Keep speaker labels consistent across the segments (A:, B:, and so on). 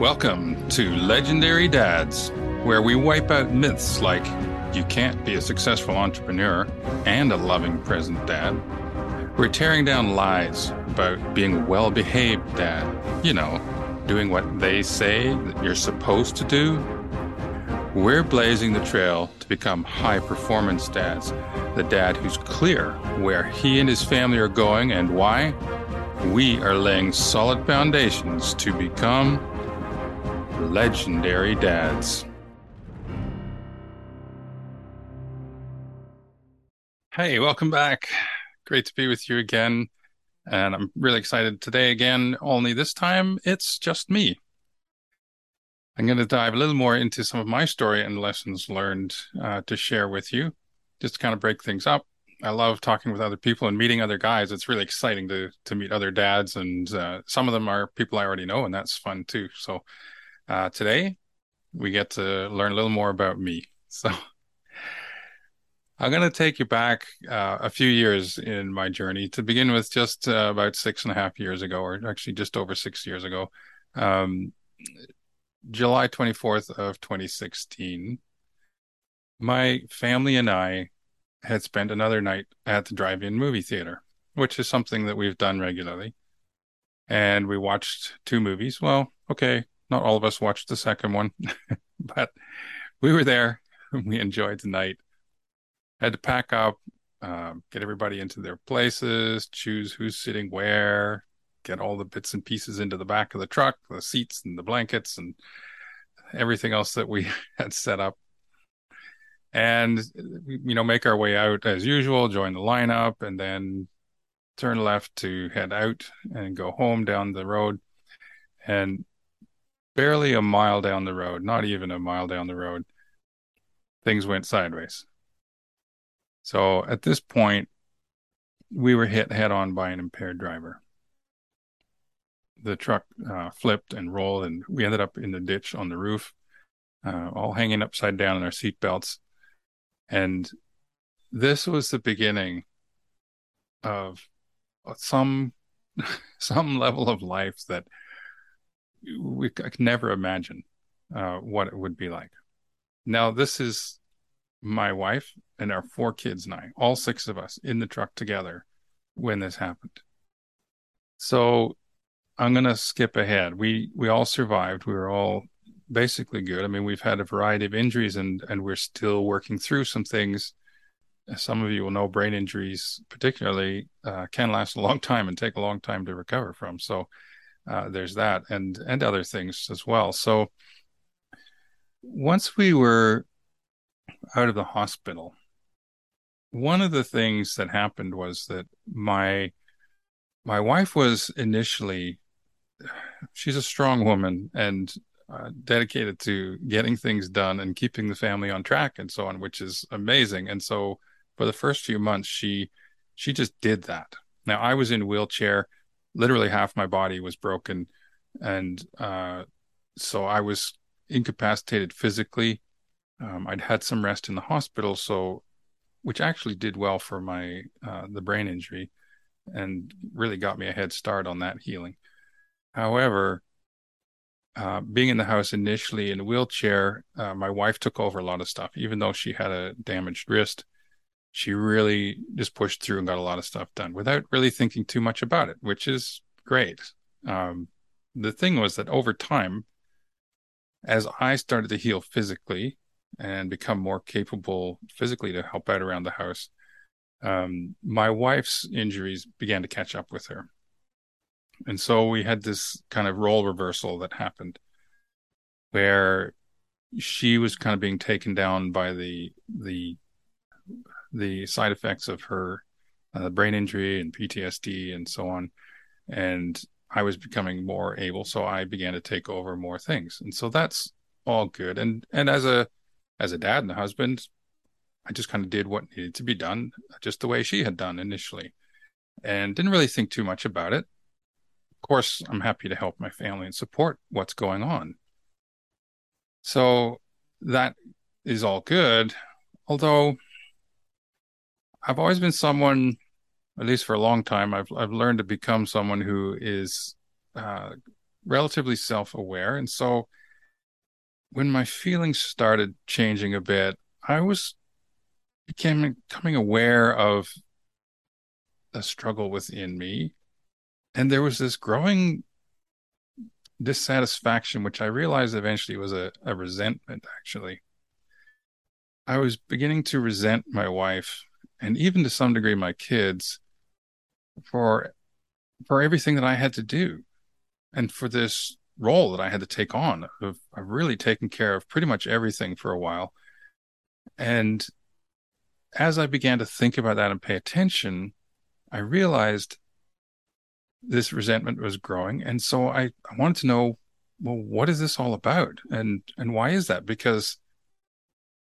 A: Welcome to Legendary Dads, where we wipe out myths like you can't be a successful entrepreneur and a loving present dad. We're tearing down lies about being a well behaved dad, you know, doing what they say that you're supposed to do. We're blazing the trail to become high performance dads, the dad who's clear where he and his family are going and why. We are laying solid foundations to become legendary dads. Hey, welcome back. Great to be with you again. And I'm really excited today again, only this time it's just me. I'm going to dive a little more into some of my story and lessons learned uh, to share with you, just to kind of break things up. I love talking with other people and meeting other guys. It's really exciting to to meet other dads, and uh, some of them are people I already know, and that's fun too. So uh, today, we get to learn a little more about me. So, I'm going to take you back uh, a few years in my journey to begin with, just uh, about six and a half years ago, or actually just over six years ago. Um, July 24th of 2016, my family and I had spent another night at the drive-in movie theater, which is something that we've done regularly. And we watched two movies. Well, okay, not all of us watched the second one, but we were there. We enjoyed the night. Had to pack up, uh, get everybody into their places, choose who's sitting where, get all the bits and pieces into the back of the truck, the seats and the blankets and everything else that we had set up. And, you know, make our way out as usual, join the lineup, and then turn left to head out and go home down the road. And barely a mile down the road, not even a mile down the road, things went sideways. So at this point, we were hit head on by an impaired driver. The truck uh, flipped and rolled, and we ended up in the ditch on the roof, uh, all hanging upside down in our seat belts. And this was the beginning of some some level of life that we could never imagine uh, what it would be like. Now, this is my wife and our four kids and I, all six of us in the truck together when this happened. So I'm going to skip ahead. We we all survived. We were all basically good. I mean, we've had a variety of injuries and and we're still working through some things. Some of you will know brain injuries, particularly, uh, can last a long time and take a long time to recover from. So uh, there's that and and other things as well. So once we were out of the hospital one of the things that happened was that my my wife was initially she's a strong woman and uh, dedicated to getting things done and keeping the family on track and so on which is amazing. And so for the first few months she she just did that. Now i was in wheelchair literally half my body was broken. And uh, so i was incapacitated physically. Um, i'd had some rest in the hospital so which actually did well for my uh, the brain injury and really got me a head start on that healing. However uh, being in the house initially in a wheelchair uh, my wife took over a lot of stuff even though she had a damaged wrist she really just pushed through and got a lot of stuff done without really thinking too much about it, which is great. Um, the thing was that over time, as I started to heal physically and become more capable physically to help out around the house, um, my wife's injuries began to catch up with her. And so we had this kind of role reversal that happened where she was kind of being taken down by the the the side effects of her uh, brain injury and PTSD and so on. And I was becoming more able, so I began to take over more things, and so that's all good. And and as a as a dad and a husband, I just kind of did what needed to be done, just the way she had done initially, and didn't really think too much about it. Of course, I'm happy to help my family and support what's going on. So that is all good, although I've always been someone, at least for a long time, I've I've learned to become someone who is uh, relatively self aware. And so when my feelings started changing a bit, I was became becoming aware of a struggle within me. And there was this growing dissatisfaction, which I realized eventually was a, a resentment, actually. I was beginning to resent my wife and even to some degree my kids for for everything that I had to do and for this role that I had to take on of, of really taking care of pretty much everything for a while. And as I began to think about that and pay attention, I realized this resentment was growing. And so I, I wanted to know, well, what is this all about? And and why is that? Because,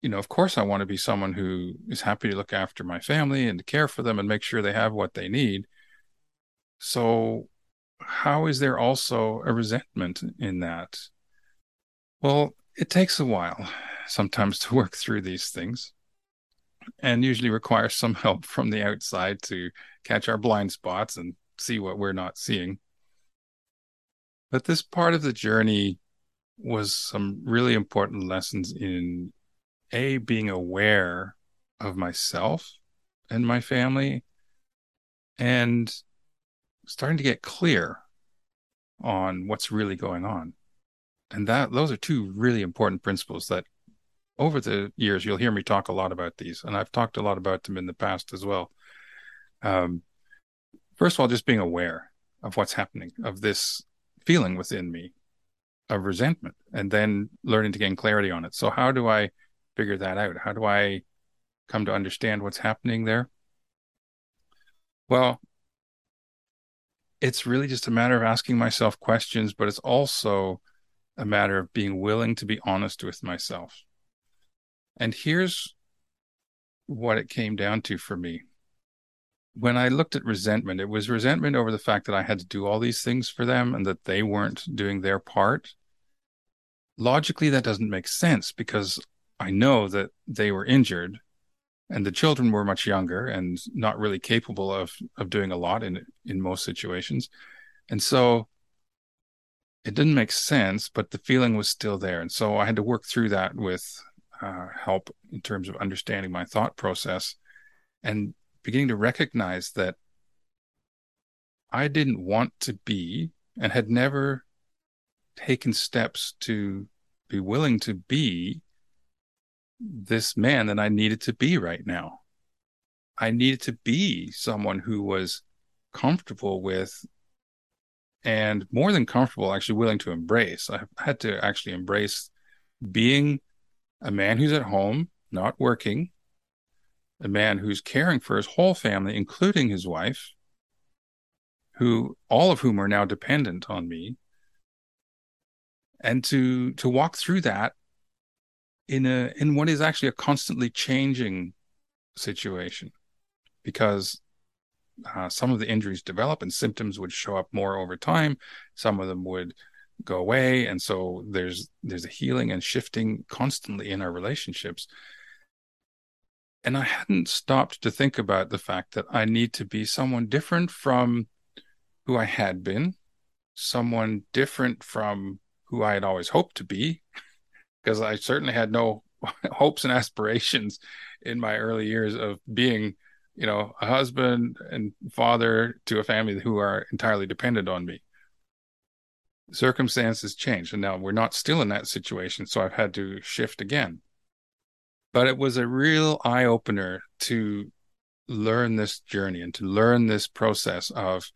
A: you know, of course I want to be someone who is happy to look after my family and to care for them and make sure they have what they need. So how is there also a resentment in that? Well, it takes a while sometimes to work through these things and usually requires some help from the outside to catch our blind spots and see what we're not seeing. But this part of the journey was some really important lessons in A, being aware of myself and my family, and starting to get clear on what's really going on. And that those are two really important principles that over the years you'll hear me talk a lot about these, and I've talked a lot about them in the past as well. Um, first of all, just being aware of what's happening, of this feeling within me of resentment, and then learning to gain clarity on it. So, how do I figure that out? How do I come to understand what's happening there? Well, it's really just a matter of asking myself questions, but it's also a matter of being willing to be honest with myself. And here's what it came down to for me when I looked at resentment, it was resentment over the fact that I had to do all these things for them and that they weren't doing their part. Logically, that doesn't make sense because I know that they were injured and the children were much younger and not really capable of, of doing a lot in, in most situations. And so it didn't make sense, but the feeling was still there. And so I had to work through that with uh, help in terms of understanding my thought process and beginning to recognize that I didn't want to be and had never taken steps to be willing to be this man that I needed to be right now. I needed to be someone who was comfortable with and more than comfortable, actually willing to embrace. I had to actually embrace being a man who's at home, not working, a man who's caring for his whole family, including his wife, who all of whom are now dependent on me, and to to walk through that in a in what is actually a constantly changing situation, because uh, some of the injuries develop and symptoms would show up more over time. Some of them would go away, and so there's there's a healing and shifting constantly in our relationships and I hadn't stopped to think about the fact that I need to be someone different from who I had been, someone different from who I had always hoped to be, because I certainly had no hopes and aspirations in my early years of being, you know, a husband and father to a family who are entirely dependent on me. Circumstances changed, and now we're not still in that situation, so I've had to shift again but it was a real eye opener to learn this journey and to learn this process of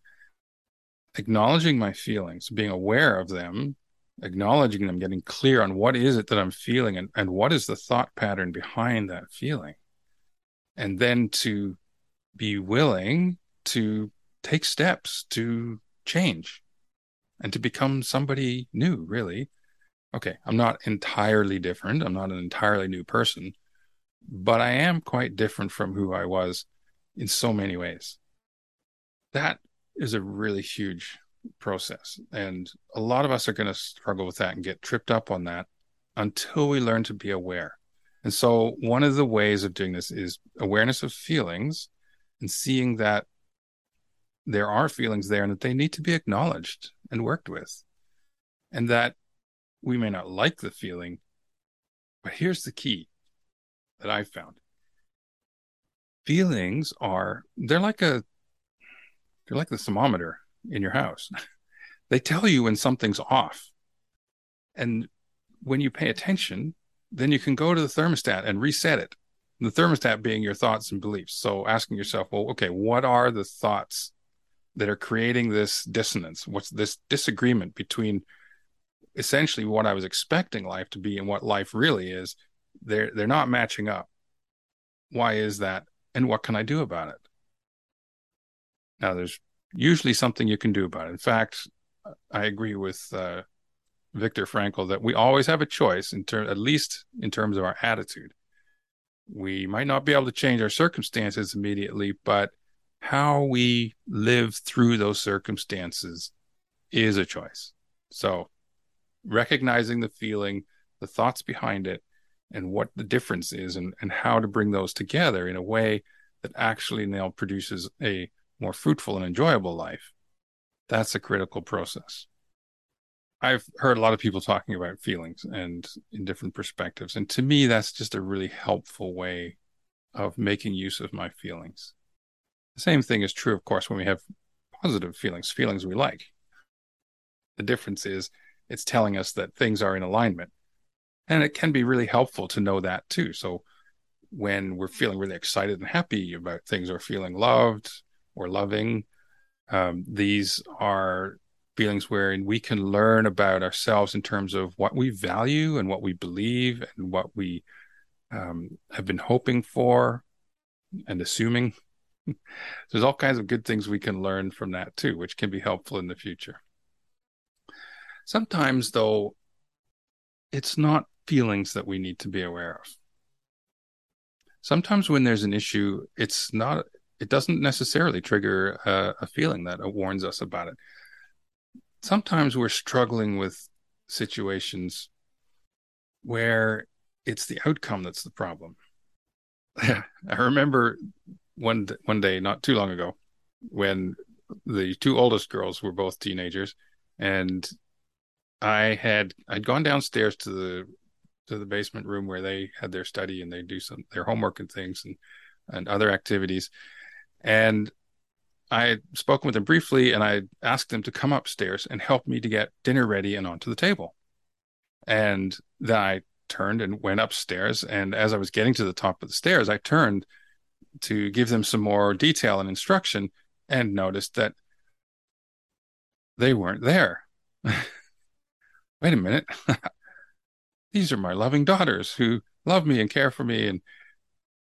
A: acknowledging my feelings, being aware of them, acknowledging them, getting clear on what is it that I'm feeling and, and what is the thought pattern behind that feeling. And then to be willing to take steps to change and to become somebody new, really. Okay, I'm not entirely different. I'm not an entirely new person, but I am quite different from who I was in so many ways. That is a really huge process. And a lot of us are going to struggle with that and get tripped up on that until we learn to be aware. And so, one of the ways of doing this is awareness of feelings and seeing that there are feelings there and that they need to be acknowledged and worked with. and that we may not like the feeling, but here's the key that I've found. Feelings are they're like a they're like the thermometer in your house. they tell you when something's off. And when you pay attention, then you can go to the thermostat and reset it. The thermostat being your thoughts and beliefs. So asking yourself, well, okay, what are the thoughts that are creating this dissonance? What's this disagreement between essentially what I was expecting life to be and what life really is? They're they're not matching up. Why is that? And what can I do about it? Now there's usually something you can do about it. In fact, I agree with uh, Viktor Frankl that we always have a choice in term, at least in terms of our attitude. We might not be able to change our circumstances immediately, but how we live through those circumstances is a choice. So, recognizing the feeling, the thoughts behind it, and what the difference is, and, and how to bring those together in a way that actually now produces a more fruitful and enjoyable life. That's a critical process. I've heard a lot of people talking about feelings and in different perspectives. And to me, that's just a really helpful way of making use of my feelings. The same thing is true, of course, when we have positive feelings, feelings we like. The difference is it's telling us that things are in alignment. And it can be really helpful to know that too. So when we're feeling really excited and happy about things or feeling loved or loving, um, these are feelings wherein we can learn about ourselves in terms of what we value and what we believe and what we um, have been hoping for and assuming. There's all kinds of good things we can learn from that too, which can be helpful in the future. Sometimes, though, it's not feelings that we need to be aware of. Sometimes, when there's an issue, it's not it doesn't necessarily trigger a, a feeling that warns us about it. Sometimes we're struggling with situations where it's the outcome that's the problem. I remember one one day not too long ago when the two oldest girls were both teenagers and I had I'd gone downstairs to the to the basement room where they had their study and they do some their homework and things and and other activities and I had spoken with them briefly and I asked them to come upstairs and help me to get dinner ready and onto the table. And then I turned and went upstairs. And as I was getting to the top of the stairs, I turned to give them some more detail and instruction and noticed that they weren't there. Wait a minute. These are my loving daughters who love me and care for me and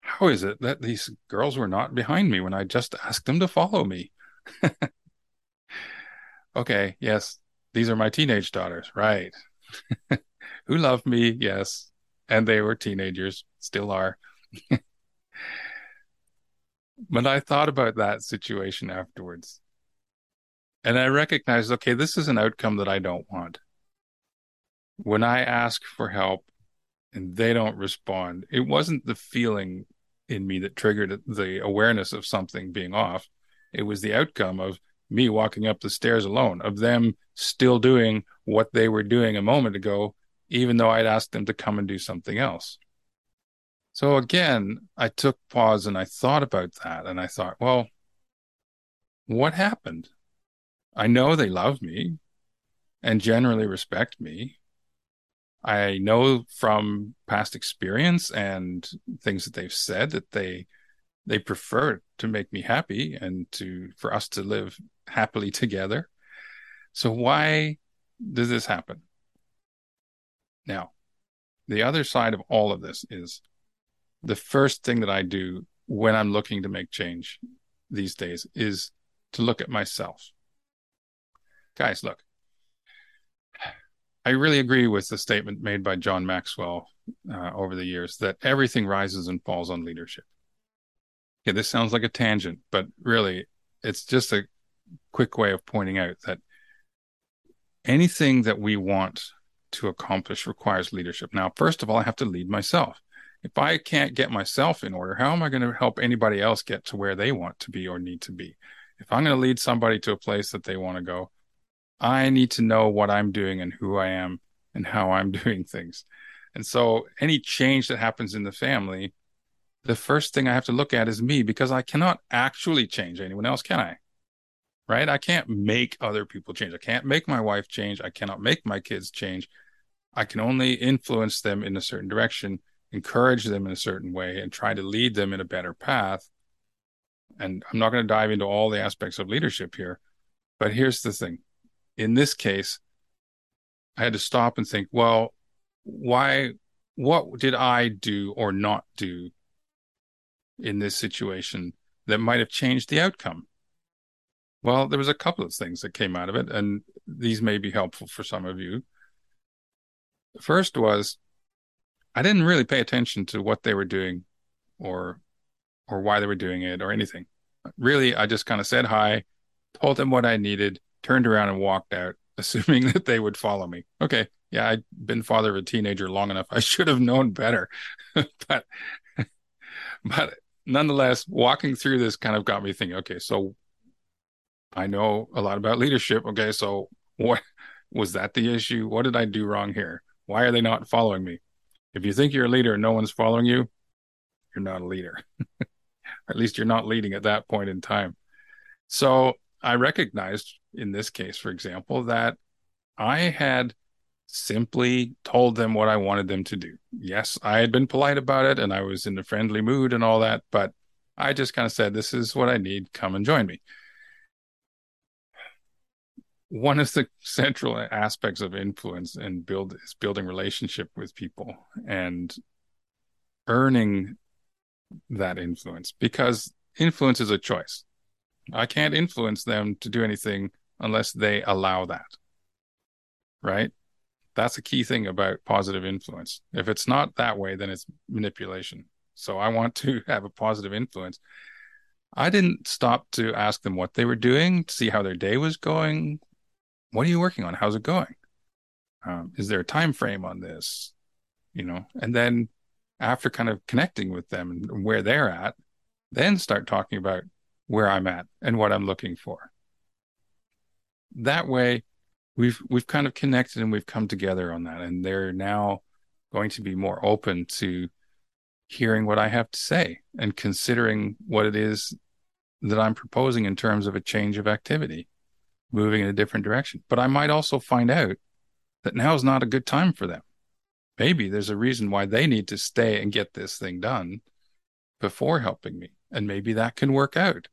A: how is it that these girls were not behind me when I just asked them to follow me? okay, yes, these are my teenage daughters, right? Who love me, yes. And they were teenagers, still are. but I thought about that situation afterwards. And I recognized, okay, this is an outcome that I don't want. When I ask for help and they don't respond, it wasn't the feeling in me that triggered the awareness of something being off. It was the outcome of me walking up the stairs alone, of them still doing what they were doing a moment ago, even though I'd asked them to come and do something else. So again, I took pause and I thought about that and I thought, well, what happened? I know they love me and generally respect me. I know from past experience and things that they've said that they they prefer to make me happy and to for us to live happily together. So why does this happen? Now, the other side of all of this is the first thing that I do when I'm looking to make change these days is to look at myself. Guys, look, I really agree with the statement made by John Maxwell uh, over the years that everything rises and falls on leadership. Yeah, this sounds like a tangent, but really, it's just a quick way of pointing out that anything that we want to accomplish requires leadership. Now, first of all, I have to lead myself. If I can't get myself in order, how am I going to help anybody else get to where they want to be or need to be? If I'm going to lead somebody to a place that they want to go, I need to know what I'm doing and who I am and how I'm doing things. And so any change that happens in the family, the first thing I have to look at is me because I cannot actually change anyone else, can I? Right? I can't make other people change. I can't make my wife change. I cannot make my kids change. I can only influence them in a certain direction, encourage them in a certain way, and try to lead them in a better path. And I'm not going to dive into all the aspects of leadership here, but here's the thing. In this case, I had to stop and think, well, why, what did I do or not do in this situation that might have changed the outcome? Well, there was a couple of things that came out of it, and these may be helpful for some of you. The first was I didn't really pay attention to what they were doing or or why they were doing it or anything. Really, I just kind of said hi, told them what I needed, turned around and walked out, assuming that they would follow me. Okay, yeah, I'd been father of a teenager long enough. I should have known better. but but nonetheless, walking through this kind of got me thinking, okay, so I know a lot about leadership. Okay, so what was that the issue? What did I do wrong here? Why are they not following me? If you think you're a leader and no one's following you, you're not a leader. or at least you're not leading at that point in time. So I recognized in this case, for example, that I had simply told them what I wanted them to do. Yes, I had been polite about it and I was in a friendly mood and all that, but I just kind of said, This is what I need. Come and join me. One of the central aspects of influence and build is building relationship with people and earning that influence because influence is a choice. I can't influence them to do anything unless they allow that. Right? That's a key thing about positive influence. If it's not that way, then it's manipulation. So I want to have a positive influence. I didn't stop to ask them what they were doing, to see how their day was going. What are you working on? How's it going? Um, is there a time frame on this? You know, and then after kind of connecting with them and where they're at, then start talking about where I'm at and what I'm looking for. That way, we've we've kind of connected and we've come together on that, and they're now going to be more open to hearing what I have to say and considering what it is that I'm proposing in terms of a change of activity, moving in a different direction. But I might also find out that now is not a good time for them. Maybe there's a reason why they need to stay and get this thing done before helping me. And maybe that can work out.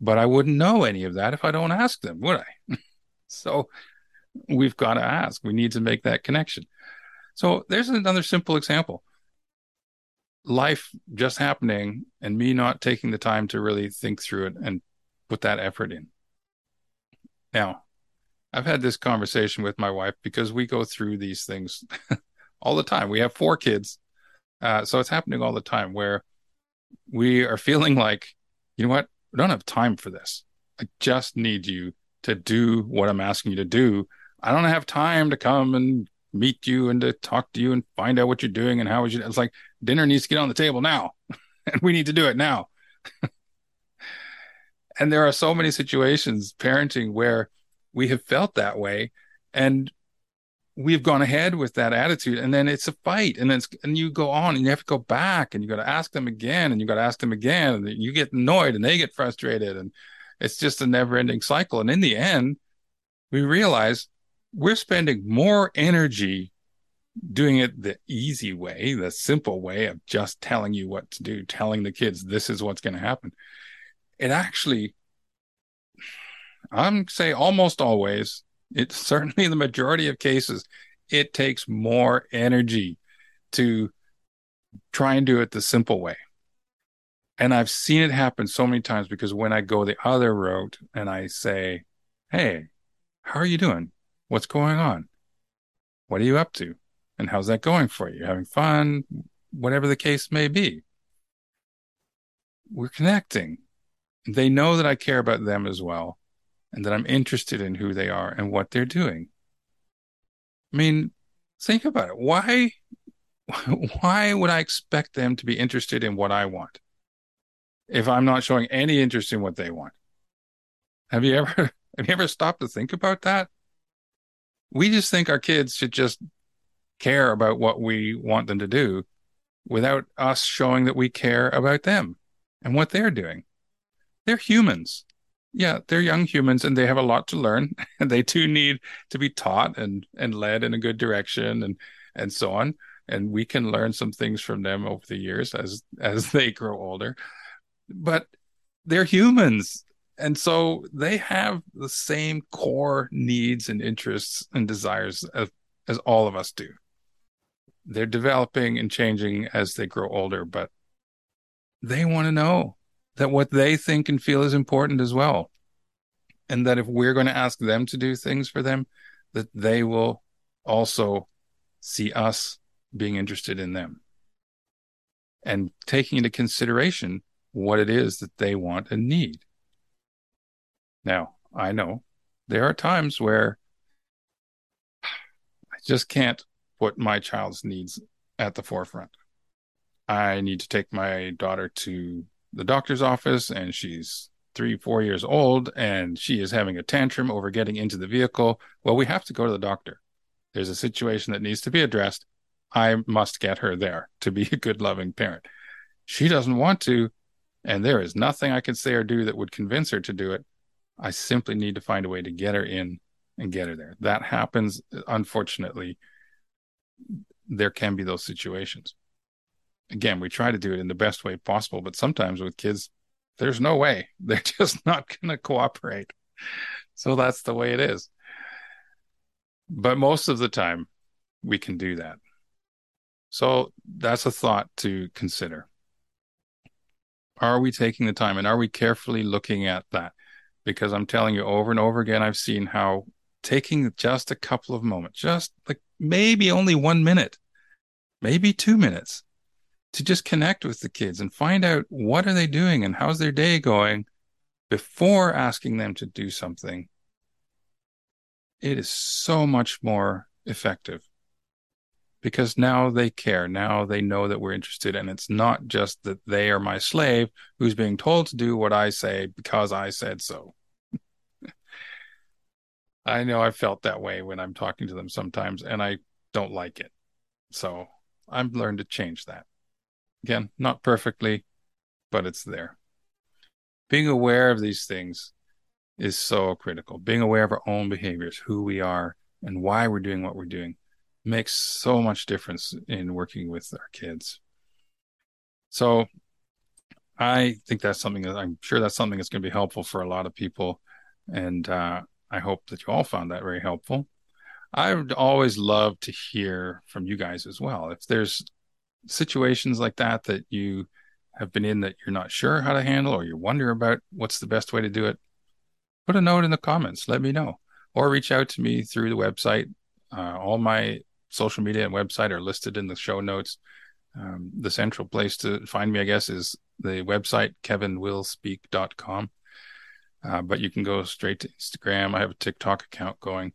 A: But I wouldn't know any of that if I don't ask them, would I? so we've got to ask. We need to make that connection. So there's another simple example. Life just happening and me not taking the time to really think through it and put that effort in. Now, I've had this conversation with my wife because we go through these things all the time. We have four kids. Uh, so it's happening all the time where we are feeling like, you know what? I don't have time for this. I just need you to do what I'm asking you to do. I don't have time to come and meet you and to talk to you and find out what you're doing and how you. It's like dinner needs to get on the table now, and we need to do it now. and there are so many situations parenting where we have felt that way, and we've gone ahead with that attitude and then it's a fight and then and you go on and you have to go back and you got to ask them again and you got to ask them again and you get annoyed and they get frustrated and it's just a never ending cycle and in the end we realize we're spending more energy doing it the easy way the simple way of just telling you what to do telling the kids this is what's going to happen it actually i'm say almost always it certainly in the majority of cases, it takes more energy to try and do it the simple way. And I've seen it happen so many times because when I go the other route and I say, Hey, how are you doing? What's going on? What are you up to? And how's that going for you? Having fun? Whatever the case may be. We're connecting. They know that I care about them as well and that I'm interested in who they are and what they're doing. I mean, think about it. Why why would I expect them to be interested in what I want if I'm not showing any interest in what they want? Have you ever have you ever stopped to think about that? We just think our kids should just care about what we want them to do without us showing that we care about them and what they're doing. They're humans. Yeah, they're young humans and they have a lot to learn and they too need to be taught and and led in a good direction and and so on. And we can learn some things from them over the years as as they grow older. But they're humans. And so they have the same core needs and interests and desires as, as all of us do. They're developing and changing as they grow older, but they want to know that what they think and feel is important as well. And that if we're going to ask them to do things for them, that they will also see us being interested in them and taking into consideration what it is that they want and need. Now, I know there are times where I just can't put my child's needs at the forefront. I need to take my daughter to the doctor's office and she's three, four years old and she is having a tantrum over getting into the vehicle. Well, we have to go to the doctor. There's a situation that needs to be addressed. I must get her there to be a good, loving parent. She doesn't want to, and there is nothing I can say or do that would convince her to do it. I simply need to find a way to get her in and get her there. That happens, unfortunately. There can be those situations again, we try to do it in the best way possible, but sometimes with kids, there's no way. They're just not going to cooperate. So that's the way it is. But most of the time, we can do that. So that's a thought to consider. Are we taking the time and are we carefully looking at that? Because I'm telling you over and over again, I've seen how taking just a couple of moments, just like maybe only one minute, maybe two minutes, to just connect with the kids and find out what are they doing and how's their day going before asking them to do something it is so much more effective because now they care. Now they know that we're interested and it's not just that they are my slave who's being told to do what i say because i said so. I know i felt that way when i'm talking to them sometimes and i don't like it. So i've learned to change that. Again, not perfectly, but it's there. Being aware of these things is so critical. Being aware of our own behaviors, who we are, and why we're doing what we're doing makes so much difference in working with our kids. So I think that's something that I'm sure that's something that's going to be helpful for a lot of people. And uh, I hope that you all found that very helpful. I would always love to hear from you guys as well. If there's situations like that that you have been in that you're not sure how to handle or you wonder about what's the best way to do it, put a note in the comments. Let me know. Or reach out to me through the website. Uh, all my social media and website are listed in the show notes. Um, the central place to find me, I guess, is the website, kevinwillspeak.com. Uh, but you can go straight to Instagram. I have a TikTok account going.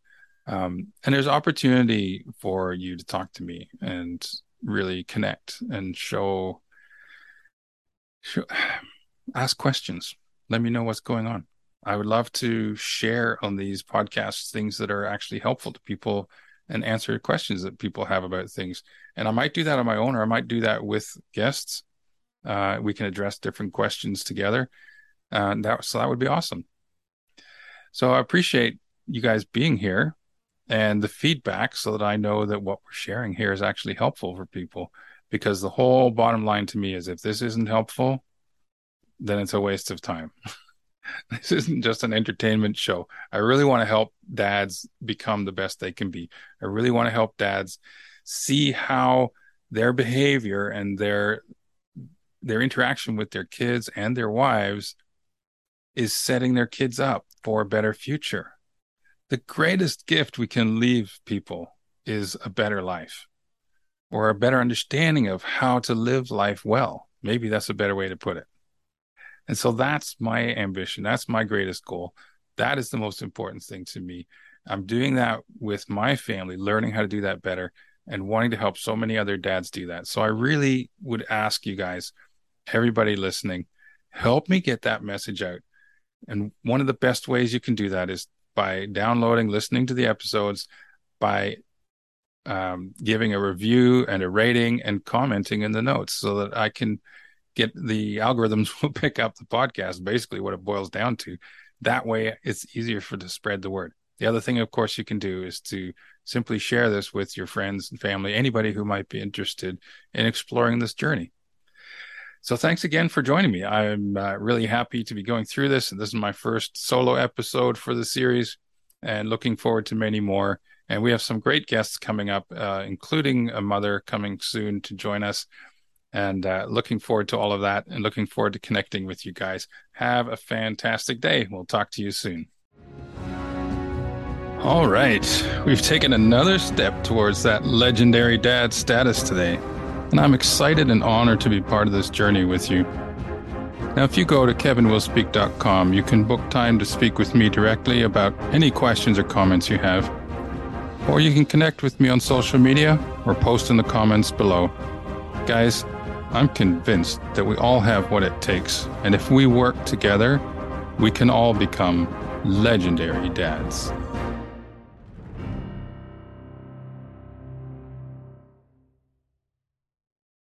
A: Um, and there's opportunity for you to talk to me and really connect and show, show ask questions. Let me know what's going on. I would love to share on these podcasts things that are actually helpful to people and answer questions that people have about things. And I might do that on my own, or I might do that with guests. Uh, we can address different questions together. And that so that would be awesome. So I appreciate you guys being here and the feedback so that I know that what we're sharing here is actually helpful for people. Because the whole bottom line to me is if this isn't helpful, then it's a waste of time. this isn't just an entertainment show. I really want to help dads become the best they can be. I really want to help dads see how their behavior and their their interaction with their kids and their wives is setting their kids up for a better future the greatest gift we can leave people is a better life or a better understanding of how to live life well. Maybe that's a better way to put it. And so that's my ambition. That's my greatest goal. That is the most important thing to me. I'm doing that with my family, learning how to do that better and wanting to help so many other dads do that. So I really would ask you guys, everybody listening, help me get that message out. And one of the best ways you can do that is by downloading, listening to the episodes, by um, giving a review and a rating and commenting in the notes so that I can get the algorithms will pick up the podcast, basically what it boils down to. That way it's easier for to spread the word. The other thing, of course, you can do is to simply share this with your friends and family, anybody who might be interested in exploring this journey. So thanks again for joining me. I'm uh, really happy to be going through this. This is my first solo episode for the series and looking forward to many more. And we have some great guests coming up, uh, including a mother coming soon to join us. And uh, looking forward to all of that and looking forward to connecting with you guys. Have a fantastic day. We'll talk to you soon. All right, we've taken another step towards that legendary dad status today, and I'm excited and honored to be part of this journey with you. Now, if you go to kevinwillspeak.com, you can book time to speak with me directly about any questions or comments you have. Or you can connect with me on social media or post in the comments below. Guys, I'm convinced that we all have what it takes, and if we work together, we can all become legendary dads.